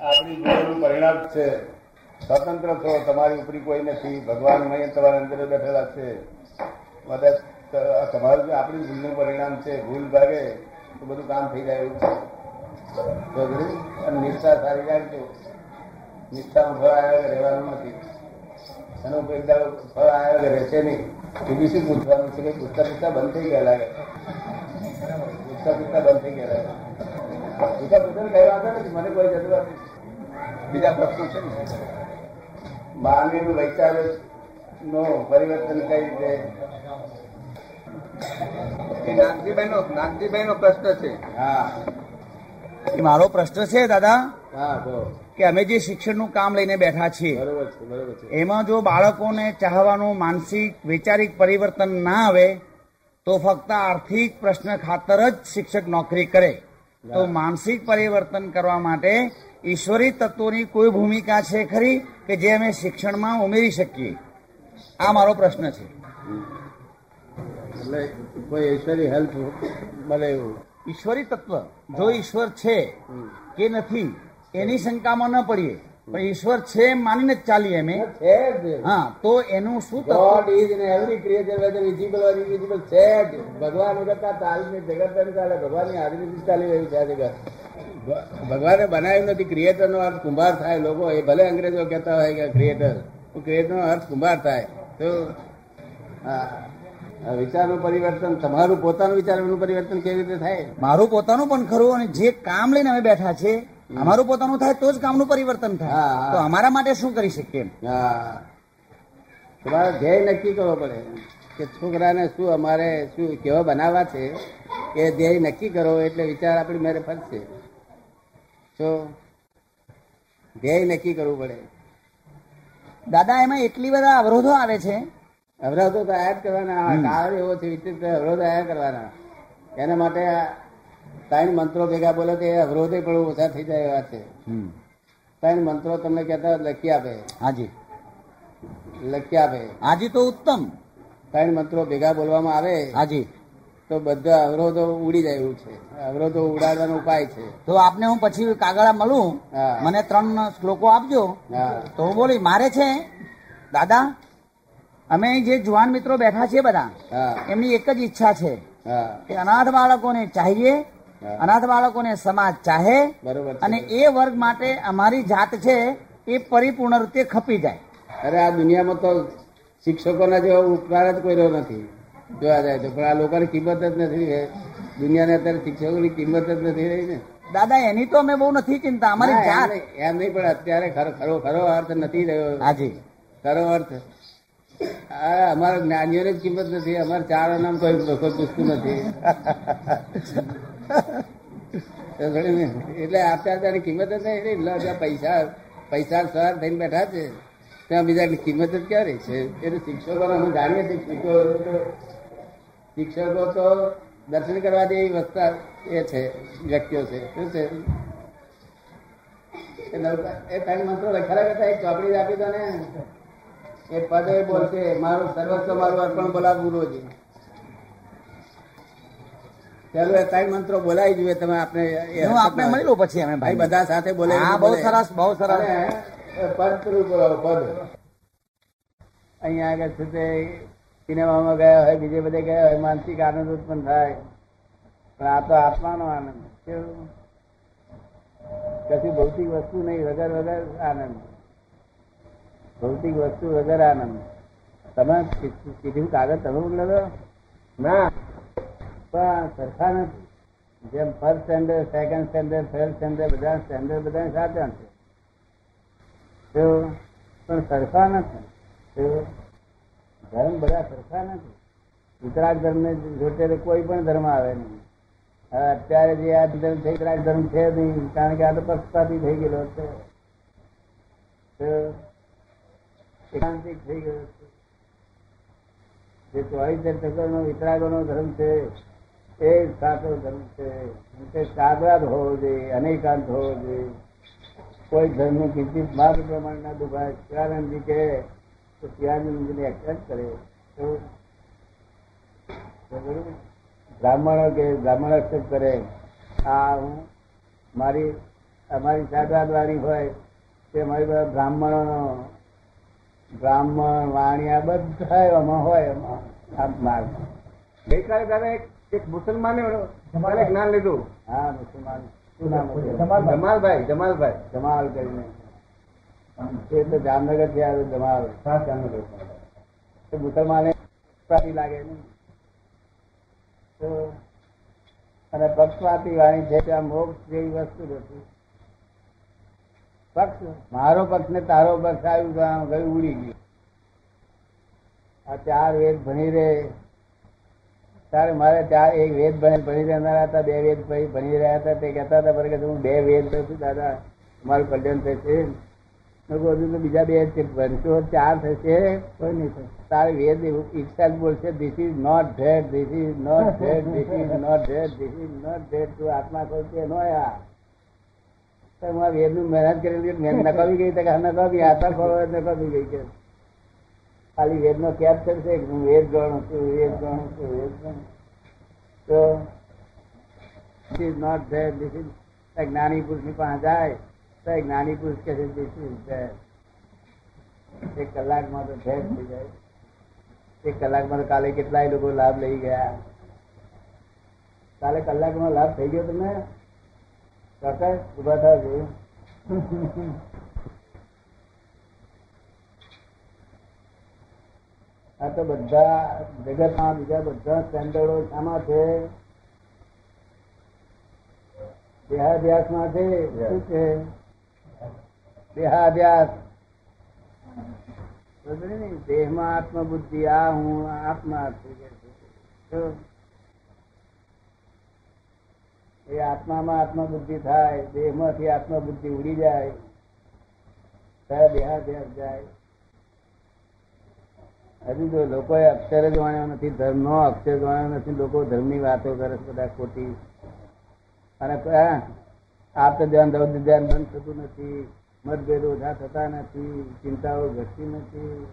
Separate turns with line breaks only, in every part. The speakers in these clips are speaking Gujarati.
આપણી ભૂલોનું પરિણામ છે. સ્વતંત્ર છો, તમારી ઉપરી કોઈ નથી. ભગવાન મય તમારા અંદર બેઠેલા છે. મદદ તમારું આપણી ભૂલનું પરિણામ છે, ભૂલ ભાગે તો બધું કામ થઈ જાય એવું છે. અને નિષ્ઠા સારી રાખજો નિષ્ઠામાં ફળ આવ્યા રહેવાનું નથી. એનો કોઈ દાડો ફળ આવ્યા રહેશે નહીં. બીજું શું પૂછવાનું છે કે પૂછતા પૂછતા બંધ થઈ ગયા લાગે? પૂછતા પૂછતા બંધ થઈ ગયા લાગે. બીજા બધા કઈ વાંધો નથી. મને કોઈ જરૂરત નથી. બીજા પ્રશ્નો છે ને? માનવીનું વૈચારિક નો પરિવર્તન કઈ રીતે?
નાગજીભાઈ નો નાગજીભાઈ નો પ્રશ્ન છે.
હા.
મારો પ્રશ્ન છે દાદા? કે અમે જે શિક્ષણનું કામ લઈને બેઠા છીએ એમાં જો બાળકોને ચાહવાનું માનસિક વૈચારિક પરિવર્તન ના આવે તો ફક્ત આર્થિક પ્રશ્ન ખાતર જ શિક્ષક નોકરી કરે. તો માનસિક પરિવર્તન કરવા માટે ઈશ્વરી તત્વોની કોઈ ભૂમિકા છે ખરી કે જે અમે શિક્ષણમાં ઉમેરી શકીએ? આ મારો પ્રશ્ન છે.
એટલે કોઈ ઈશ્વરી હેલ્પ મળે એવું?
ઈશ્વરી તત્વ જો ઈશ્વર છે કે નથી એની શંકામાં ન પડીએ. પણ ઈશ્વર છે એમ માનીને જ ચાલીએ અમે. હા તો એનું શું તત્વ?
God is in every creature whether visible or invisible છે ભગવાન વગર તાલ જગત ભગવાનની હાજરી ચાલી રહ્યું છે આ જગત. ભગવાને બનાવ્યું નથી ક્રિએટર નો અર્થ કુંભાર થાય લોકો એ ભલે અંગ્રેજો કહેતા હોય કે ક્રિએટર ક્રિએટર નો અર્થ કુંભાર થાય. તો વિચારનું પરિવર્તન તમારું પોતાનું વિચારનું પરિવર્તન કેવી રીતે થાય?
મારું પોતાનું પણ ખરું અને જે કામ લઈને અમે બેઠા છે અમારું પોતાનું થાય તો જ કામનું પરિવર્તન થાય. તો અમારા માટે શું કરી શકીએ
હા. તમારે ધ્યેય નક્કી કરવો પડે કે છોકરાને શું અમારે શું કેવા બનાવવા છે એ ધ્યેય નક્કી કરો એટલે વિચાર આપણી મેરે ફરશે. જો ધ્યેય નક્કી કરવું પડે.
દાદા એમાં એટલી બધા અવરોધો આવે છે?
અવરોધો તો આયા કરવાના. કાળ એવો છે વિચિત્ર અવરોધ આયા કરવાના. એના માટે ત્રણ મંત્રો ભેગા બોલે તો એ અવરોધે પણ ઓછા થઈ જાય એવા છે. ત્રણ મંત્રો તમને કહેતા લખી આપે.
હાજી.
લખી આપે.
હાજી તો ઉત્તમ.
ત્રણ મંત્રો ભેગા બોલવામાં આવે.
હાજી.
તો બધા અવરોધો ઉડી જાય એવું છે. અવરોધો ઉડાડવાનો ઉપાય છે.
તો આપને હું પછી કાગળા મળું મને ત્રણ શ્લોકો આપજો. તો હું બોલી મારે છે દાદા અમે જે જુવાન મિત્રો બેઠા છે બધા એમની એક જ ઈચ્છા છે કે અનાથ બાળકોને ચાહીએ અનાથ બાળકોને સમાજ ચાહે
બરોબર
અને એ વર્ગ માટે અમારી જાત છે એ પરિપૂર્ણ રીતે ખપી જાય.
અરે આ દુનિયામાં તો શિક્ષકોના જેવો ઉપકાર જ કોઈ રહ્યો નથી. જોવા જાય તો. પણ આ લોકોની કિંમત જ નથી રહી. દુનિયાને અત્યારે શિક્ષકોની કિંમત જ નથી રહી ને.
દાદા એની તો અમે બહુ નથી ચિંતા. અમારી
એમ
જાત.
નહીં- એમ નહીં પણ અત્યારે ખરો ખરો ખરો અર્થ નથી રહ્યો.
હાજી.
ખરો અર્થ. આ અમારા જ્ઞાનીઓની જ કિંમત નથી. અમારે ચાર નામ કોઈ કોઈ પૂછતું નથી. એટલે અત્યારે કિંમત જ નહીં રહી. પૈસા પૈસા સવાર થઈને બેઠા છે. ત્યાં બીજા કિંમત જ ક્યાં રહી છે? એટલે શિક્ષકો અમે જાણીએ છીએ. શિક્ષકો શિક્ષકો તો દર્શન કરવા જેવી વસ્તા એ છે વ્યક્તિઓ છે. શું છે? એ ત્રણ મંત્રો લખેલા હતા એક ચોપડી આપી દો ને. એ પદ એ બોલશે મારું સર્વસ્વ મારું અર્પણ બોલાવવું રોજ ચાલો એ ત્રણ મંત્રો બોલાવી જોઈએ તમે આપણે
આપણે મળી લો પછી અમે
ભાઈ બધા સાથે બોલે
હા બહુ સરસ બહુ સરસ.
પદ પૂરું બોલાવો પદ. અહીંયા આગળ છે? તે સિનેમામાં ગયા હોય બીજે બધે ગયા હોય માનસિક આનંદ ઉત્પન્ન થાય. પણ આ તો આત્માનો આનંદ. કેવું? કશું ભૌતિક વસ્તુ નહીં વગર વગર આનંદ. ભૌતિક વસ્તુ વગર આનંદ. તમે કીધું કાગળ તમે મોકલો ના. પણ સરખા નથી. જેમ first standard second standard third standard બધા સ્ટેન્ડર્ડ બધા સાચા છે. પણ સરખા નથી. ધર્મ બધા સરખા નથી. ઉત્તરાજ ધર્મ ને જોતે કોઈ પણ ધર્મ આવે નહીં. અત્યારે જે આ ધર્મ છે ઉત્તરાજ ધર્મ છે નહીં, કારણ કે આ તો પક્ષપાતી થઈ ગયેલો છે. ધર્મ છે, એ સાચો ધર્મ છે. તે સાદવાદ હોવો જોઈએ, અનેકાંત હોવો જોઈએ. કોઈ ધર્મનું કિંચિત પ્રમાણ પ્રમાણના દુભાય. શિવાનંદજી કહે તો શિવાનંદજીને એક્સેપ્ટ કરે. તો બ્રાહ્મણો કે બ્રાહ્મણ એક્સેપ્ટ કરે. આ હું મારી અમારી સાદવાદ વાણી હોય તે અમારી બધા બ્રાહ્મણોનો બ્રાહ્મણ વાણિયા બધા એમાં હોય એમાં માર્ગમાં
ગઈકાલે દાદા એક મુસલમાને જ્ઞાન લીધું.
હા મુસલમાન. શું નામ?
જમાલભાઈ જમાલભાઈ.
જમાલ કરીને. એ તો જામનગરથી આવ્યો ખાસ જામનગર એ મુસલમાને લાગે ને તો અને પક્ષપાતી વાણી છે ત્યાં મોક્ષ જેવી વસ્તુ નથી પક્ષ, મારો પક્ષ ને તારો પક્ષ આવ્યું તો ગયું ઉડી ગયું. આ ચાર વેદ ભણી રહે. તારે મારે ચાર, એક વેદ ભણી રહેનારા હતા, બે વેદ ભણી રહ્યા હતા. તે કહેતા હતા પણ કે હું બે વેદ તો છું, દાદા. મારું કલ્યાણ થશે. બીજા બે છે. ચાર થશે, કોઈ નહીં થશે તારે વેદ જ બોલશે this is not that this is not that this is not that this is not that તું આત્મા કહું છે નો આ. હું વેદનું મહેનત કરેલી મહેનત નકામી ગઈ તો નકામી આતા ખોલો નકામી ગઈ કે ખાલી વેદનો કેપ થશે હું વેદ ગણું છું, વેદ ગણું છું, વેદ ગણું તો this is not there this is જ્ઞાની પુરુષની પાસે જાય તો એક જ્ઞાની પુરુષ કહે છે this is there એક કલાકમાં તો ભેદ થઈ જાય એક કલાકમાં તો કાલે કેટલાય લોકો લાભ લઈ ગયા કાલે કલાકમાં લાભ થઈ ગયો તમને કાકા ઊભા થાવ છું આ તો બધા જગતમાં બીજા બધા સ્ટેન્ડર્ડો શામાં છે દેહાધ્યાસમાં છે શું છે ને? દેહમાં આત્મબુદ્ધિ, આ હું આત્મા એ આત્મામાં આત્મબુદ્ધિ થાય, દેહમાંથી આત્મબુદ્ધિ ઉડી જાય ત્યારે દેહાધ્યાસ જાય. હજુ તો લોકોએ અક્ષર જ વાણ્યો નથી ધર્મ નો અક્ષર વાણ્યો નથી, લોકો ધર્મની વાતો કરે છે બધા ખોટી. અને આપ ધ્યાન ધ્યાન બંધ થતું નથી. મતભેદ ઓછા થતા નથી, ચિંતાઓ ઘટતી નથી.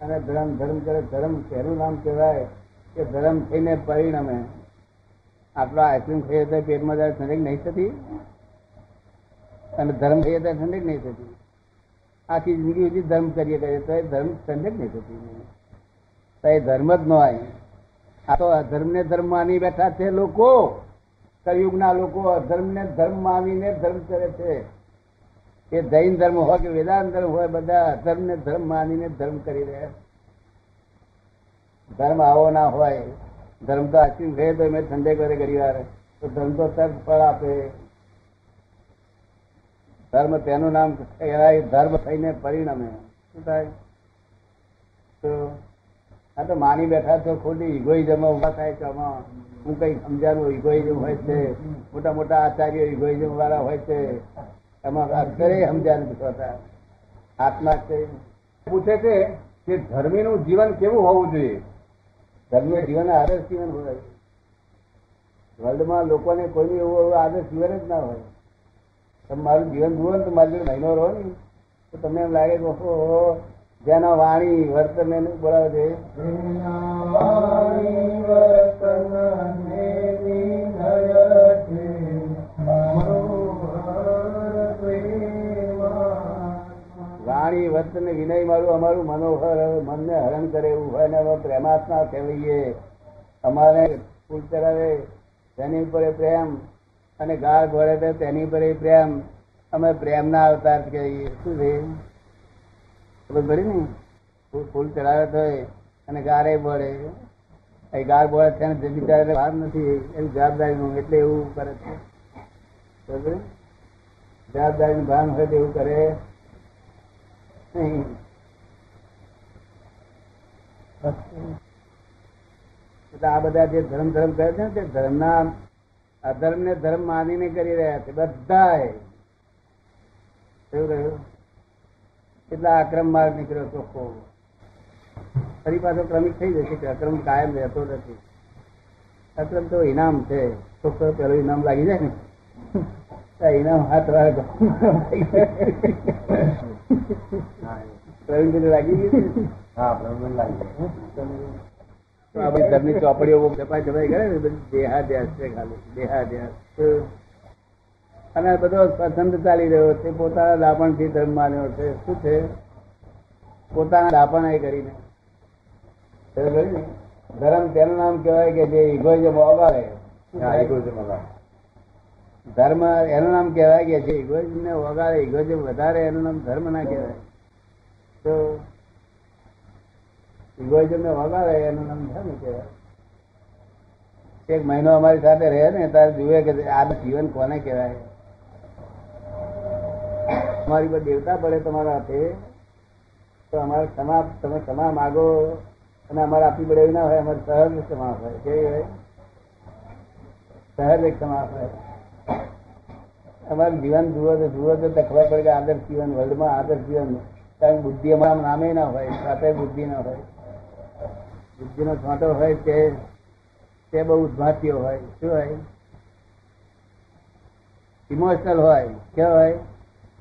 અને ધર્મ ધર્મ કરે, ધર્મ પહેલું નામ કહેવાય? કે ધર્મ થઈને પરિણમે. આપણો આઈસ્ક્રીમ ખાઈએ તો પેટમાં જયારે ઠંડક નહીં થતી? અને ધર્મ ખાઈએ ત્યારે ઠંડક નહીં થતી? આખી જિંદગી સુધી ધર્મ કરીએ કરીએ તો એ ધર્મ ઠંડક નહીં થતી? તો એ ધર્મ જ ન હોય. આ તો અધર્મને ધર્મ માની બેઠા છે લોકો. કયુગના લોકો અધર્મને ધર્મ માનીને ધર્મ કરે છે. એ જૈન ધર્મ હોય કે વેદાંત ધર્મ હોય, બધા અધર્મ ને ધર્મ માનીને ધર્મ કરી રહ્યા. ધર્મ આવો ના હોય, ધર્મ તો આચી રહે તો મેં ઠંડે કરે ઘણી વાર. તો ધર્મ તો તર્ક ફળ આપે. ધર્મ તેનું નામ કહેવાય, ધર્મ થઈને પરિણમે. શું થાય? તો આ તો માની બેઠા તો ખોટી ઇગોઇઝમ ઊભા થાય તો આમાં. હું કઈ સમજાવું ઇગોઇઝમ હોય છે? મોટા મોટા આચાર્ય ઇગોઇઝમ વાળા હોય છે. એમાં
પૂછે છે કે ધર્મીનું જીવન કેવું હોવું જોઈએ?
ધર્મીય જીવન આદર્શ જીવન હોય. વર્લ્ડમાં લોકોને કોઈનું એવું એવું આદર્શ જીવન જ ના હોય. તમે મારું જીવન જુઓ ને તો મારી જોડે મહિનો રહો ને. તો તમને એમ લાગે કે ઓહો, જેના વાણી વર્તન એને બોલાવે છે. વર્તન વિનય મારું, અમારું મનોહર, મનને હરણ કરે એવું હોય ને અમે પ્રેમાત્મા કહેવાઈએ. અમારે ફૂલ ચડાવે, તેની ઉપર પ્રેમ, અને ગાળ ભળે તો તેની ઉપર એ પ્રેમ. અમે પ્રેમના અવતાર કહીએ. શું છે? ખબર પડી ને? ફૂલ ચડાવે તો અને ગાળે બળે એ ગાળ બળે તેને ને જે બિચારા નથી એવી જવાબદારીનું, એટલે એવું કરે છે? જવાબદારીનું ભાન હોય તો એવું કરે. નહીં એટલે આ બધા જે ધર્મ ધર્મ કરે છે ને તે ધર્મના અધર્મ ને ધર્મ માનીને કરી રહ્યા છે બધા કેટલા અક્રમ માર્ગ નીકળ્યો ચોખ્ખો. ફરી પાછો ક્રમિક થઈ જશે કે અક્રમ કાયમ રહેતો નથી. અક્રમ તો ઇનામ છે. ચોખ્ખો પેલો ઇનામ લાગી જાય ને. ઇનામ હાથ વાર પ્રવીણભાઈ લાગી ગયું
હા પ્રવીણભાઈ લાગી
આ બધી ઘરની ચોપડીઓ જપાઈ જપાઈ કરે ને બધી દેહાદ્યાસ છે ખાલી દેહાદ્યાસ અને બધો પસંદ ચાલી રહ્યો છે પોતાના દાપણથી ધર્મ માન્યો છે. શું છે? પોતાના દાપણ એ કરીને. ધર્મ તેનું નામ કહેવાય કે જે ઇગોઇઝમ ઓગાળે. ધર્મ એનું નામ કહેવાય કે જે ઇગોઇઝમ ઓગાળે ઇગોઇઝમ વધારે એનું નામ ધર્મ ના કહેવાય. તો ઇગોઇઝમ વગાડે એનું નામ ધર્મ કહેવાય. એક મહિનો અમારી સાથે રહે ને, ત્યારે જુએ કે આ જીવન કોને કહેવાય. અમારી પર દેવતા પડે તમારા હાથે, તો અમારે ક્ષમા, તમે ક્ષમા માગો અને અમારે આપવી પડે એવી ના હોય, અમારે સહજ ક્ષમા હોય. કેવી હોય? સહજ ક્ષમા હોય. અમારું જીવન જુઓ તો જુઓ તો ખબર પડે કે આદર્શ જીવન વર્લ્ડમાં આદર્શ જીવન કારણ બુદ્ધિ અમારા નામે ના હોય સાથે બુદ્ધિ ના હોય. બુદ્ધિનો છોટો હોય તે તે બહુ ઉદ્ભાતીય હોય. શું હોય? ઇમોશનલ હોય. કેવો હોય?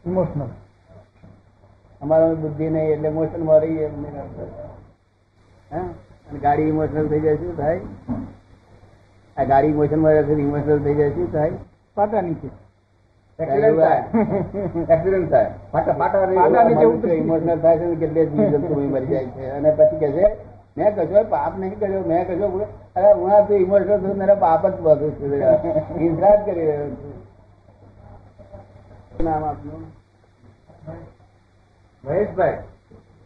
ઇમોશનલ
અમારા બુદ્ધિ નહીં એટલે ઇમોશનમાં રહીએ અમને હા? અને ગાડી ઇમોશનલ થઈ જાય શું થાય? આ ગાડી ઇમોશનમાં રહેશે ઇમોશનલ થઈ જાય શું થાય?
પાટા નીચે.
એક્સિડન્ટ થાય. એક્સિડન્ટ થાય.
પાટા પાટા પાટા નીચે ઉતરી
ઇમોશનલ થાય છે ને કેટલે જીવજંતુ મરી જાય છે. અને પછી કહે છે મેં કશો પાપ નહીં કર્યો. મેં કશો અરે હું તો ઇમોશનલ છું મારા પાપ જ બધું છે. હિંસા જ કરી રહ્યો છું. નામ આપનું?
મહેશભાઈ.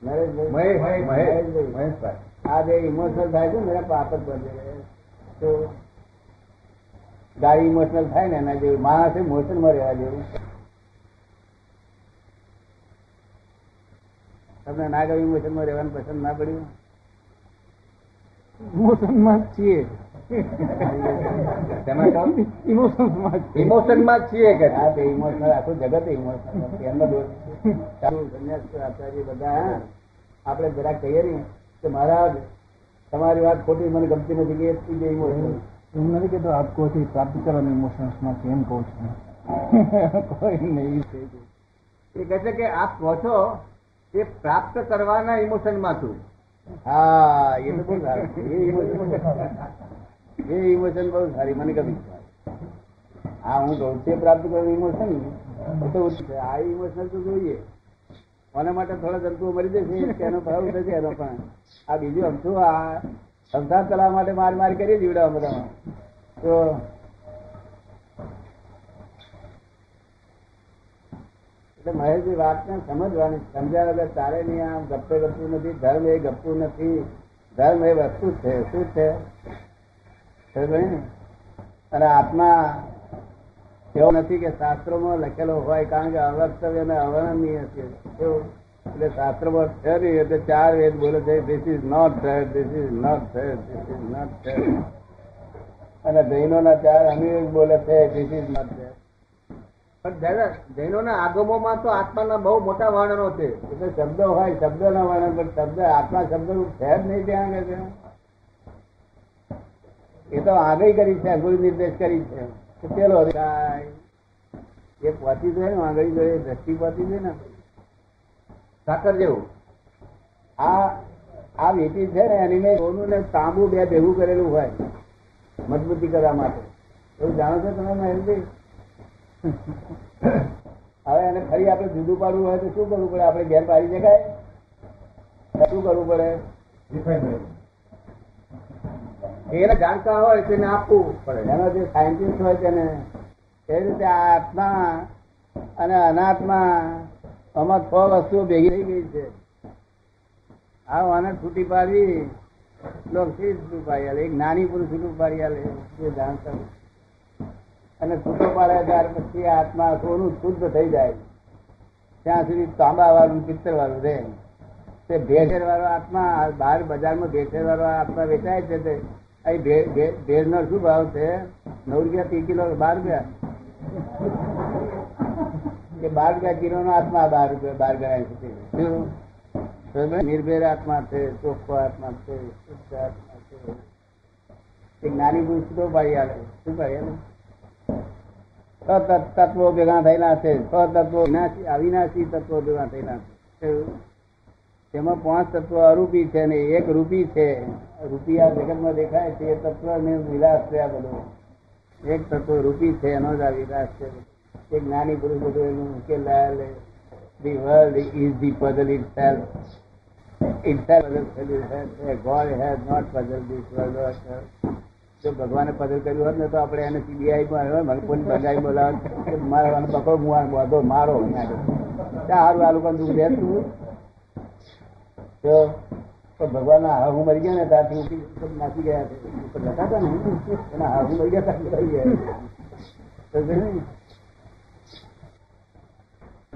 મહેશભાઈ.
મહેશભાઈ.
આ જે ઇમોશનલ થાય છે મેરા પાપ જ બધે તો ગાડી ઇમોશનલ થાય ને એના જેવું માણસ ઇમોશનમાં રહેવા જેવું તમને ના ગયું ઇમોશનમાં રહેવાનું પસંદ ના પડ્યું
ઇમોશનમાં છીએ. ઇમોશનમાં છીએ.
ઇમોશનમાં કે
હા તે ઇમોશનલ આખું જગત ઇમોશનલ એમનો દોષ સંન્યાસ આચાર્ય બધા. આપણે જરાક કહીએ ને કે મહારાજ તમારી વાત ખોટી મને ગમતી નથી કે એ ઇમોશનલ
એમ નથી કહેતો આપ કહો છો પ્રાપ્ત કરવાનું ઇમોશન્સમાં કેમ કહું છું. કોઈ નહીં, એ કહે છે કે આપ કહો છો એ પ્રાપ્ત કરવાના ઇમોશનમાં છું
હા, એ તો બહુ સારું. એ ઇમોશન બહુ સારી, મને ગમી. હા, હું દોડતે પ્રાપ્ત કરવાનું ઇમોશન તો આ ઇમોશન તો જોઈએ. કોના માટે થોડા જંતુઓ મરી જશે તેનો ભાવ થશે એનો પણ. આ બીજું અમથું આ સંસાર ચલાવવા માટે માર માર કરી જીવડાવ બધા તો એટલે મહેશજી વાતને સમજવાની, સમજ્યા વગર ચાલે નહીં આમ, ગપ્પે ગપતું નથી, ધર્મ એ ગપતું નથી, ધર્મ એ વસ્તુ છે, શું છે? અને આત્મા એવો નથી કે શાસ્ત્રોમાં લખેલો હોય, કારણ કે અવસ્તવ્ય અને અવર્ણનીય છે. કેવું? એટલે શાસ્ત્રોમાં નહીં એટલે ચાર વેદ બોલે છે this is not third this is not third this is not third અને જૈનોના ચાર અમીર બોલે છે ધીસ ઇઝ નોટ થર્ડ
પણ જૈનોના આગમોમાં તો આત્માના બહુ મોટા વર્ણનો છે.
એટલે શબ્દો હોય શબ્દ ના વર્ણન પણ શબ્દ આત્મા શબ્દ છે જ નહીં ત્યાં આગળ છે. એ તો આગળ કરી છે ગુરુ નિર્દેશ કરી છે. પેલો એ પહોંચી જાય ને આગળ જોઈએ દ્રષ્ટિ પહોંચી જાય ને
સાકર જેવું.
આ આ વેટી છે ને એની સોનું ને તાંબુ બે ભેગું કરેલું હોય મજબૂતી કરવા માટે. એવું જાણો છો તમે મહેશભાઈ હવે એને ફરી આપણે જુદું પાડવું હોય તો શું કરવું પડે? આપણે ઘેર પાડી શકાય શું કરવું પડે?
એને જાણતા હોય તેને આપવું પડે.
એનો જે સાયન્ટિસ્ટ હોય છે ને એ રીતે આ આત્મા અને અનાત્મા આમાં છ વસ્તુઓ ભેગી થઈ ગઈ છે. આ આને છૂટી પાડવી લોકથી છૂટું પાડી આલે? એક નાની પુરુષ છૂટું પાડી આલે એ જાણતા અને છૂટો પાડે ત્યાર પછી આત્મા સોનું શુદ્ધ થઈ જાય. ત્યાં સુધી તાંબા વાળું પિત્તર વાળું રહે. તે ભેળસેળ વાળો આત્મા બહાર બજારમાં ભેસેર વાળો આત્મા વેચાય છે તે. અહીં ભે- ભે- ભેળનો શું ભાવ છે? નવ રૂપિયા, ત્રીસ કિલો બાર રૂપિયા કે બાર રૂપિયા કિલો નો આત્મા બાર રૂપિયા બાર ગણાય છે? નિર્ભેર આત્મા છે ચોખ્ખો આત્મા છે શુદ્ધ આત્મા છે. એક નાની પુરુષ તો ભાઈ આવે. શું ભાઈ તત્વો ભેગા થયેલા છે. છ તત્વો વિનાશી અવિનાશી તત્વો ભેગા થયેલા છે. તેમાં પાંચ તત્વો અરૂપી છે ને એક રૂપી છે. રૂપિયા જગતમાં દેખાય છે. એ તત્વ ને વિલાસ છે આ બધો. એક તત્વ રૂપી છે એનો જ આ વિલાસ છે. એ જ્ઞાની પુરુષ બધું એનું ઉકેલ લાવે the world is the puzzle itself જો ભગવાને પઝલ કર્યું હોત ને તો આપણે એને સીબીઆઈ માં કોઈ બંગાઈ બોલાવે મારો બકરો મુવા બધો મારો સારું આ લોકો દુઃખ રહેતું. તું તો તો ભગવાન હાહુ મરી ગયા ને ત્યાંથી ઉઠી નાખી ગયા છે. ઉપર લખા ને એના હાહુ મરી ગયા તો ને?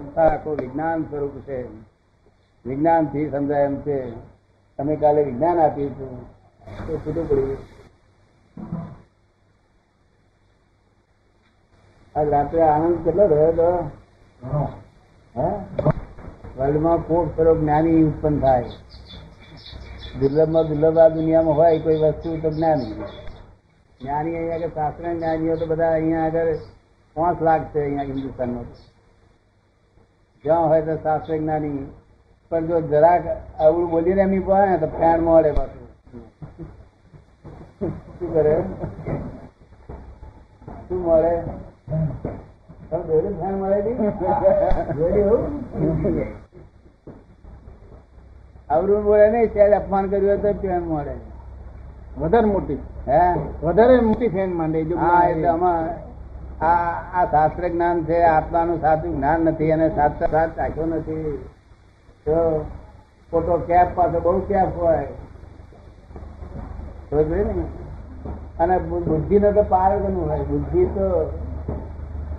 સંસાર આખું વિજ્ઞાન સ્વરૂપ છે. વિજ્ઞાનથી સમજાય એમ છે. તમે કાલે વિજ્ઞાન આપ્યું હતું તો છૂટું પડ્યું. આજ રાત્રે આનંદ કેટલો રહ્યો હતો હે? વર્લ્ડમાં કોટ સ્વરૂપ જ્ઞાની ઉત્પન્ન થાય. દુર્લભમાં દુર્લભ આ દુનિયામાં હોય કોઈ વસ્તુ તો જ્ઞાની. જ્ઞાની અહીંયા આગળ શાસ્ત્ર જ્ઞાનીઓ તો બધા અહીંયા આગળ પાંચ લાખ છે અહીંયા હિન્દુસ્તાનમાં. જ્યાં હોય તો શાસ્ત્ર જ્ઞાની પણ જો જરાક આવડું બોલીને એમની પડે ને તો ફેણ મળે પાછું. શું કરે? શું મળે? આવડું બોલે નહીં ત્યારે અપમાન કર્યું તો ફેન મળે
વધારે મોટી.
હે?
વધારે મોટી ફેન માંડે જો
હા એટલે આમાં આ આ શાસ્ત્ર જ્ઞાન છે, આત્માનું સાચું જ્ઞાન નથી અને સાચો સાથ રાખ્યો નથી. તો ખોટો કેપ પાસે બહુ કેપ હોય. ને? અને બુદ્ધિ ને તો પાર ગણું હોય. બુદ્ધિ તો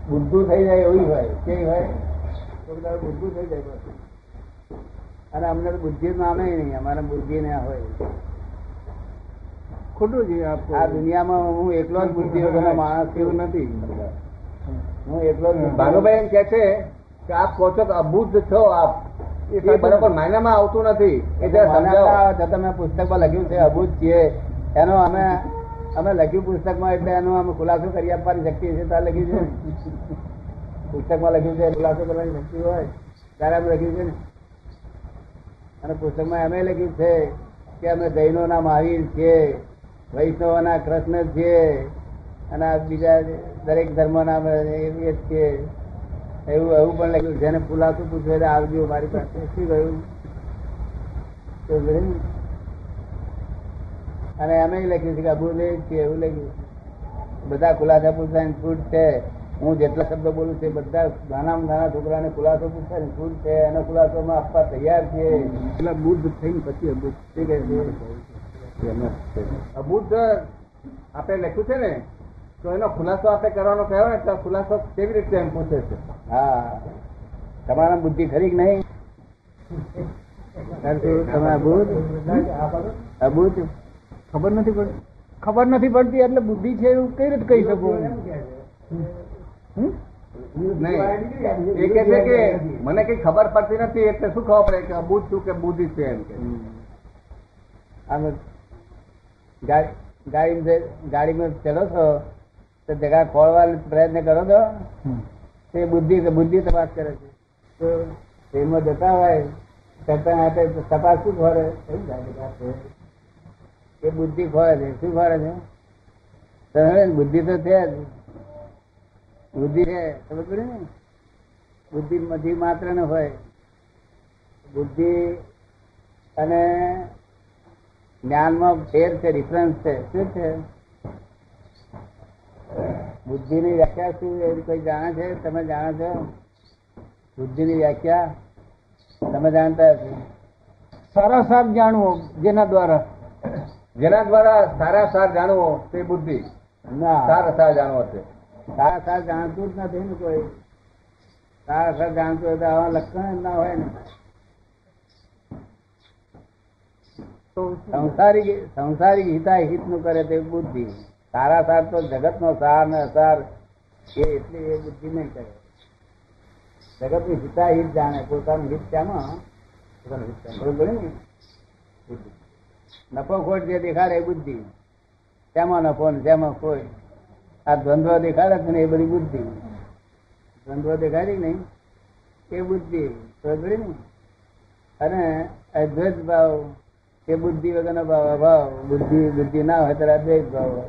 બુદ્ધુ થઈ જાય એવી હોય. કે હોય? તો બુદ્ધુ થઈ જાય અને અમને બુદ્ધિ નામે નહીં. અમારે બુદ્ધિ ના હોય.
ખોટું છે
આ દુનિયામાં હું એકલો જ બુદ્ધિ વગરનો માણસ એવું નથી. હું એકલો
ભાનુભાઈ એમ કે છે કે આપ કહો છો કે અબુદ્ધ છો આપ. એ બરોબર માયનામાં આવતું નથી. એ
છતાં મેં પુસ્તકમાં લખ્યું છે અબુધ છીએ. એનો અમે અમે લખ્યું પુસ્તકમાં એટલે એનો અમે ખુલાસો કરી આપવાની શક્તિ છે ત્યારે લખ્યું છે પુસ્તકમાં લખ્યું છે ખુલાસો કરવાની શક્તિ હોય ત્યારે અમે લખ્યું છે ને? અને પુસ્તકમાં અમે લખ્યું છે કે અમે જૈનોના મહાવીર છીએ. વૈષ્ણવોના કૃષ્ણ છે અને આ બીજા દરેક ધર્મના ના એ છીએ. એવું એવું પણ લખ્યું જેને ખુલાસો પૂછવે આવજો મારી પાસે. શું કહ્યું? અને અમે લખ્યું છે કે અભુદેવ છે એવું લખ્યું. છે. બધા ખુલાસા પૂછવાની છૂટ છે. હું જેટલા શબ્દો બોલું છું બધા નાના નાના છોકરાને ખુલાસો પૂછવાની છૂટ છે. એનો ખુલાસો આપવા તૈયાર છે
એટલા બુદ્ધ થઈને પછી અબુદ્ધ
શું કહે છે?
અબુદ્ધ આપણે લખ્યું છે ને તો એનો ખુલાસો આપણે કરવાનો કહેવાય ને તો ખુલાસો કેવી રીતે એમ પૂછે છે?
હા. તમારા બુદ્ધિ ખરી કે નહીં?
ખબર નથી પડતી ખબર નથી પડતી એટલે બુદ્ધિ છે એવું કઈ રીતે કહી શકું? હમ?
નહીં. એ કે છે કે મને કઈ ખબર પડતી નથી એટલે શું ખબર પડે કે અબુદ્ધ છું કે બુદ્ધિ છે એમ કે
ગાડી ગાડી ગાડીમાં ચલો છો તો જગા ખોળવાનો પ્રયત્ન કરો છો? તે બુદ્ધિ બુદ્ધિ તપાસ કરે છે. તો ટ્રેનમાં જતા હોય કરતા હાથે તપાસ શું ખોરે? ગાડી એ બુદ્ધિ ખોરે છે. શું ખોરે છે? તમે બુદ્ધિ તો છે જ. બુદ્ધિ છે. ખબર પડે ને? બુદ્ધિ મધી માત્ર ન હોય. બુદ્ધિ અને જ્ઞાનમાં ફેર છે ડિફરન્સ છે. શું છે? બુદ્ધિની વ્યાખ્યા શું એવી કોઈ જાણે છે? તમે જાણો છો? બુદ્ધિની વ્યાખ્યા? તમે જાણતા હશો?
સારા સાર જાણવો જેના દ્વારા.
જેના દ્વારા સારા સાર જાણવો તે બુદ્ધિ.
ના.
સારા સાર જાણવો છે.
સારા સાર જાણતું જ નથી ને કોઈ. સારા સાર જાણતું હોય તો આવા લક્ષણ ના હોય ને.
તો
સંસારી સંસારિક હિતા નું કરે તે બુદ્ધિ. સારા સાર તો જગત નો સાર ને અસાર એ એટલી એ બુદ્ધિ નહીં કરે. જગતની હિતા હિત જાણે પોતાનું હિત ત્યાંમાં નફો ખોટ જે દેખાડે એ બુદ્ધિ. તેમાં નફો ને તેમાં કોઈ આ દ્વંદ્વ દેખાડે છે ને એ બધી બુદ્ધિ. દ્વંદ્વ દેખાડી નહીં. એ બુદ્ધિ. ને? અને અદ્વૈત ભાવ એ બુદ્ધિ વગરનો ભાવ અભાવ બુદ્ધિ બુદ્ધિ ના હોય ત્યારે અદ્વૈત ભાવ હોય.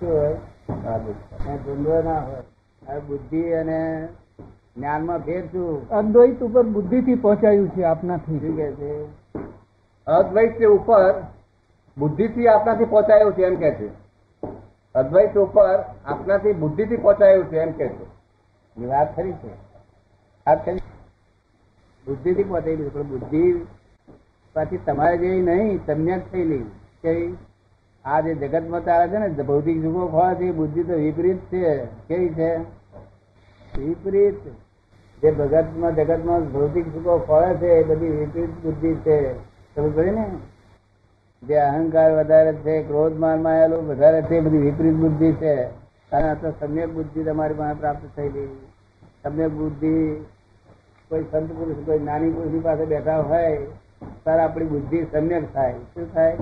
શું હોય? ત્યાં ના હોય. બુદ્ધિ અને જ્ઞાનમાં ફેર શું?
અદ્વૈત ઉપર બુદ્ધિ થી પહોંચાયું છે આપનાથી.
શું કે છે?
અદ્વૈત ઉપર બુદ્ધિથી આપનાથી પહોંચાયું છે એમ કે છે. અદ્વૈત ઉપર આપનાથી બુદ્ધિથી પહોંચાયું છે એમ કે છે.
એ વાત ખરી છે. વાત ખરી બુદ્ધિથી પહોંચેલી છે પણ બુદ્ધિ પાછી તમારે જેવી નહીં સમ્યક થયેલી કે આ જે જગતમાં ચાલે છે ને ભૌતિક જુગો ફળ છે બુદ્ધિ તો વિપરીત છે. કેવી છે? વિપરીત. જે ભગતમાં, જગતમાં ભૌતિક સુખો ફળે છે, એ બધી વિપરીત બુદ્ધિ છે. ખબર પડે ને? જે અહંકાર વધારે છે ક્રોધ માન આવેલું વધારે છે બધી વિપરીત બુદ્ધિ છે. કારણ તો સમ્યક બુદ્ધિ તમારી પાસે પ્રાપ્ત થયેલી સમ્યક બુદ્ધિ કોઈ સંત પુરુષ, કોઈ નાની પુરુષની પાસે બેઠા હોય ત્યારે આપણી બુદ્ધિ સમ્યક થાય. શું થાય?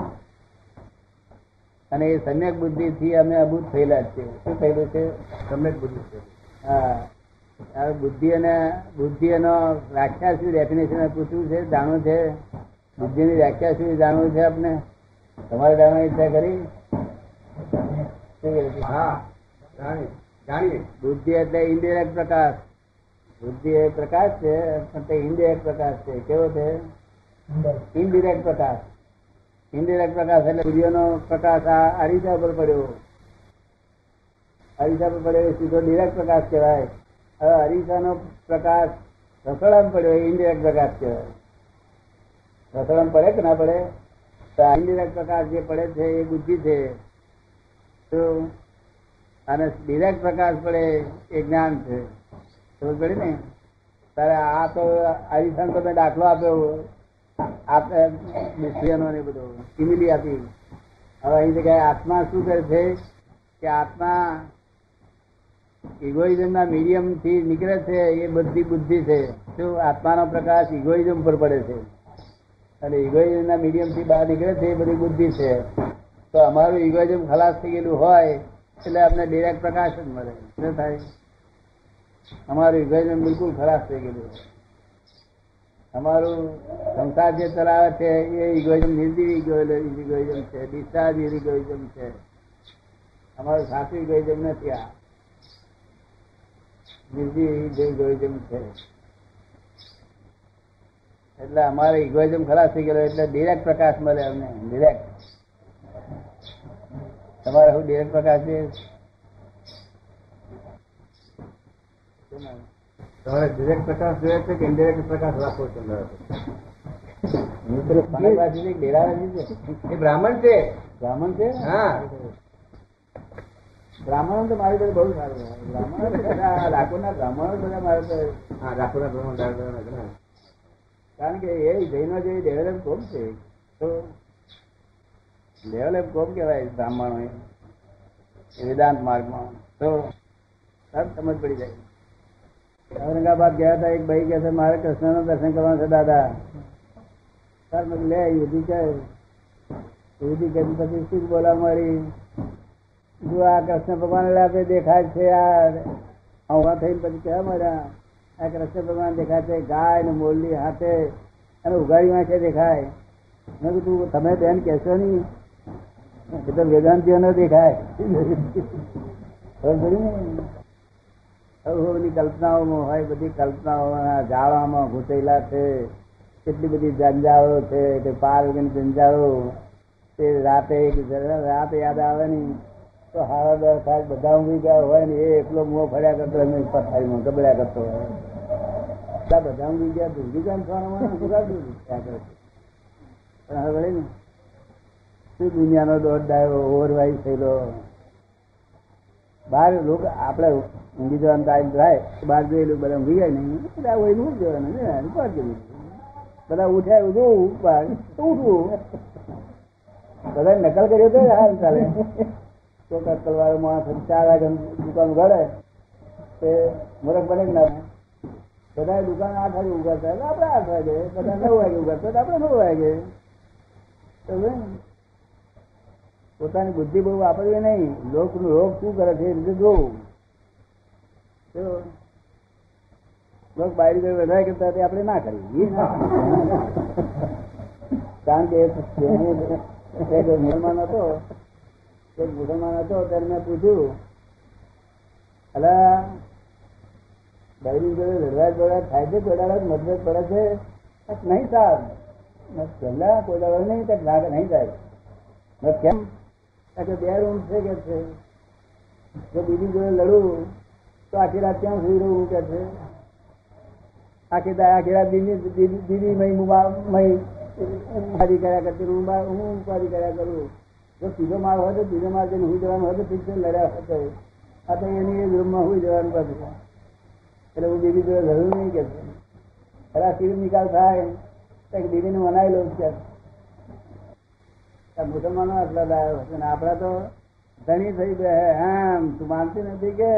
અને એ સમ્યક બુદ્ધિ થી અમે અભૂત થયેલા છીએ. શું થયેલું છે?
સમ્યક બુદ્ધિ છે.
હા. બુદ્ધિ અને બુદ્ધિ એનો વ્યાખ્યા શું? ડેફિનેશન પૂછવું છે? જાણવું છે? બુદ્ધિની વ્યાખ્યા શું? જાણવું છે આપને? તમારે જાણવાની ઈચ્છા કરી? છે?
હા. જાણીએ.
બુદ્ધિ એટલે ઇન્ડિરેક્ટ પ્રકાશ. બુદ્ધિ એ પ્રકાશ છે પણ તે ઇન્ડિરેક્ટ પ્રકાશ છે. કેવો છે? ઇનડિરેક્ટ પ્રકાશ. ઇનડિરેક્ટ પ્રકાશ એટલે સૂર્યનો પ્રકાશ આ અરીસા પર પડ્યો. અરીસા પર પડ્યો સીધો ડિરેક્ટ પ્રકાશ કહેવાય. હવે અરીસાનો પ્રકાશ રસોડામાં પડ્યો ઇનડિરેક્ટ પ્રકાશ કહેવાય. રસોડામાં પડે કે ના પડે? તો ઇનડિરેક્ટ પ્રકાશ જે પડે છે એ બુદ્ધિ છે. અને ડિરેક્ટ પ્રકાશ પડે એ જ્ઞાન છે. ખબર પડી ને? તારે આ તો અરીસાનો તમે દાખલો આપ્યો. આપે નિશ્ચયનો ને બધો આત્મા શું કરે છે કે આત્મા ઇગોઇઝમ ના મીડિયમથી નીકળે છે, એ બધી બુદ્ધિ છે. શું આત્માનો પ્રકાશ ઇગોઇઝમ પર પડે છે? અને ઇગોઇઝમ ના મીડિયમથી બહાર નીકળે છે, એ બધી બુદ્ધિ છે. તો અમારું ઇગોઇઝમ ખલાસ થઈ ગયેલું હોય, એટલે અમને ડિરેક્ટ પ્રકાશ જ મળે. શું થાય? અમારું ઇગોઇઝમ બિલકુલ ખલાસ થઈ ગયેલું અમારું સંસાર જે ચલાવે છે, એ ઇગોઇઝમ નિર્દીવ ઇગોઇઝમ છે, ડિસ્ચાર્જ ઇગોઇઝમ છે. અમારું સાચું ઇગોઇઝમ નથી આ. નિર્દીવ ઇગોઇઝમ છે. એટલે અમારે ઇગોઇઝમ ખરાબ થઈ ગયેલો એટલે ડિરેક્ટ પ્રકાશ મળે અમને ડિરેક્ટ તમારે શું ડિરેક્ટ પ્રકાશ છે?
તમારે ડિરેક્ટ પ્રકાશ જોયે છે કે ઇન્ડિરેક્ટ પ્રકાશ રાખવો છે બ્રાહ્મણ છે?
બ્રાહ્મણ છે?
હા.
બ્રાહ્મણો તો મારી પાસે બહુ સારું બ્રાહ્મણ બ્રાહ્મણો બ્રાહ્મણ બધા મારે
હા રાખોના બ્રાહ્મણ
કારણ કે એ જૈનો જે ડેવલપ કોમ છે તો ડેવલપ કોમ કહેવાય બ્રાહ્મણો એ વેદાંત માર્ગમાં. તો સર સમજ પડી જાય. ઔરંગાબાદ ગયા હતા, એક ભાઈ કે મારે મારે કૃષ્ણનું દર્શન કરવાનું છે, દાદા. સર મેં લે યુધી કહે. યુધી કે પછી શું બોલા મારી? જો આ કૃષ્ણ ભગવાન લાભે દેખાય છે, આ ઊભા થઈને પછી કહેવા મળ્યા? આ કૃષ્ણ ભગવાન દેખાય છે, ગાય ને મોરલી હાથે અને ઉગાડી વાંચે દેખાય. મેં કીધું તમે બેન કહેશો નહીં. એ તો દેખાય. પડી ને? અવની કલ્પનાઓમાં હોય, બધી કલ્પનાઓ જાળવામાં ઘૂંટેલા છે, કેટલી બધી જંજાળો છે તે પાર જંજાળો તે રાતે રાતે યાદ આવે ને, તો હારા દર થાય, બધા ઊંઘી ગયા હોય ને, એ એકલો મોં ફર્યા કરતો એમ પથારીમાં ગબડ્યા કરતો હોય. બધા ઊંઘી ગયા ઊંઘી ગયા સોનામાં. પણ હવે શું દુનિયાનો દોડ ડાયો ઓવરવાઇઝ થયેલો. બહાર લોકો આપણે ઊંઘી જવાનું ટાઈમ થાય તો બહાર જોયેલું બધા ઊંઘી જાય નહીં બધા હોય ઊંઘ જવાનું ને બહાર જવું બધા ઉઠ્યા જોવું બહાર તો ઉઠવું. બધા નકલ કર્યો તો હાલ ચાલે. તો નકલ વાળો માણસ ચાર વાગે દુકાન ઉગાડે તે મૂરખ બને ના બધા દુકાન આઠ વાગે ઉગાડતા એટલે આપણે આઠ વાગે, બધા નવ વાગે ઉગાડતા આપણે નવ વાગે. પોતાની બુદ્ધિ બહુ વાપરવી નહીં. લોક લોક શું કરે છે એ રીતે જોવું. લોક કોઈ વધારે કરતા આપણે ના કરીએ. કારણ કે મુસલમાન હતો. એક મુસલમાન હતો ત્યારે મેં પૂછ્યું, અલા બૈરી જોડે લડવાજ જોડા થાય છે? દાડો મતભેદ પડે છે? નહીં સાહેબ. પહેલા કોઈ નહીં નહીં થાય. કેમ? કે બે રૂમ છે કે છે? જો બીજી જોડે લડું, તો આખી રાત ક્યાં સુઈ રહું કે છે? આખી આખી રાત દીદી બીજી મય મય ઉપાધિ કર્યા કરતી હું હું ઉપાધિ કર્યા કરું. જો સીધો માર હોય તો બીજો માર જઈને હું જવાનું હોય તો ઠીક છે, લડ્યા હોય આ તો એની એ રૂમમાં હું જવાનું પાછું એટલે હું દીદી જોડે લડું નહીં કે છે. અરે આ સીધો નિકાલ થાય. તો દીદીને મનાવી લઉં કે આ મુસલમાનો આટલા લાયો આપડા તો ધણી થઈ ગયા આમ તું માનતી નથી કે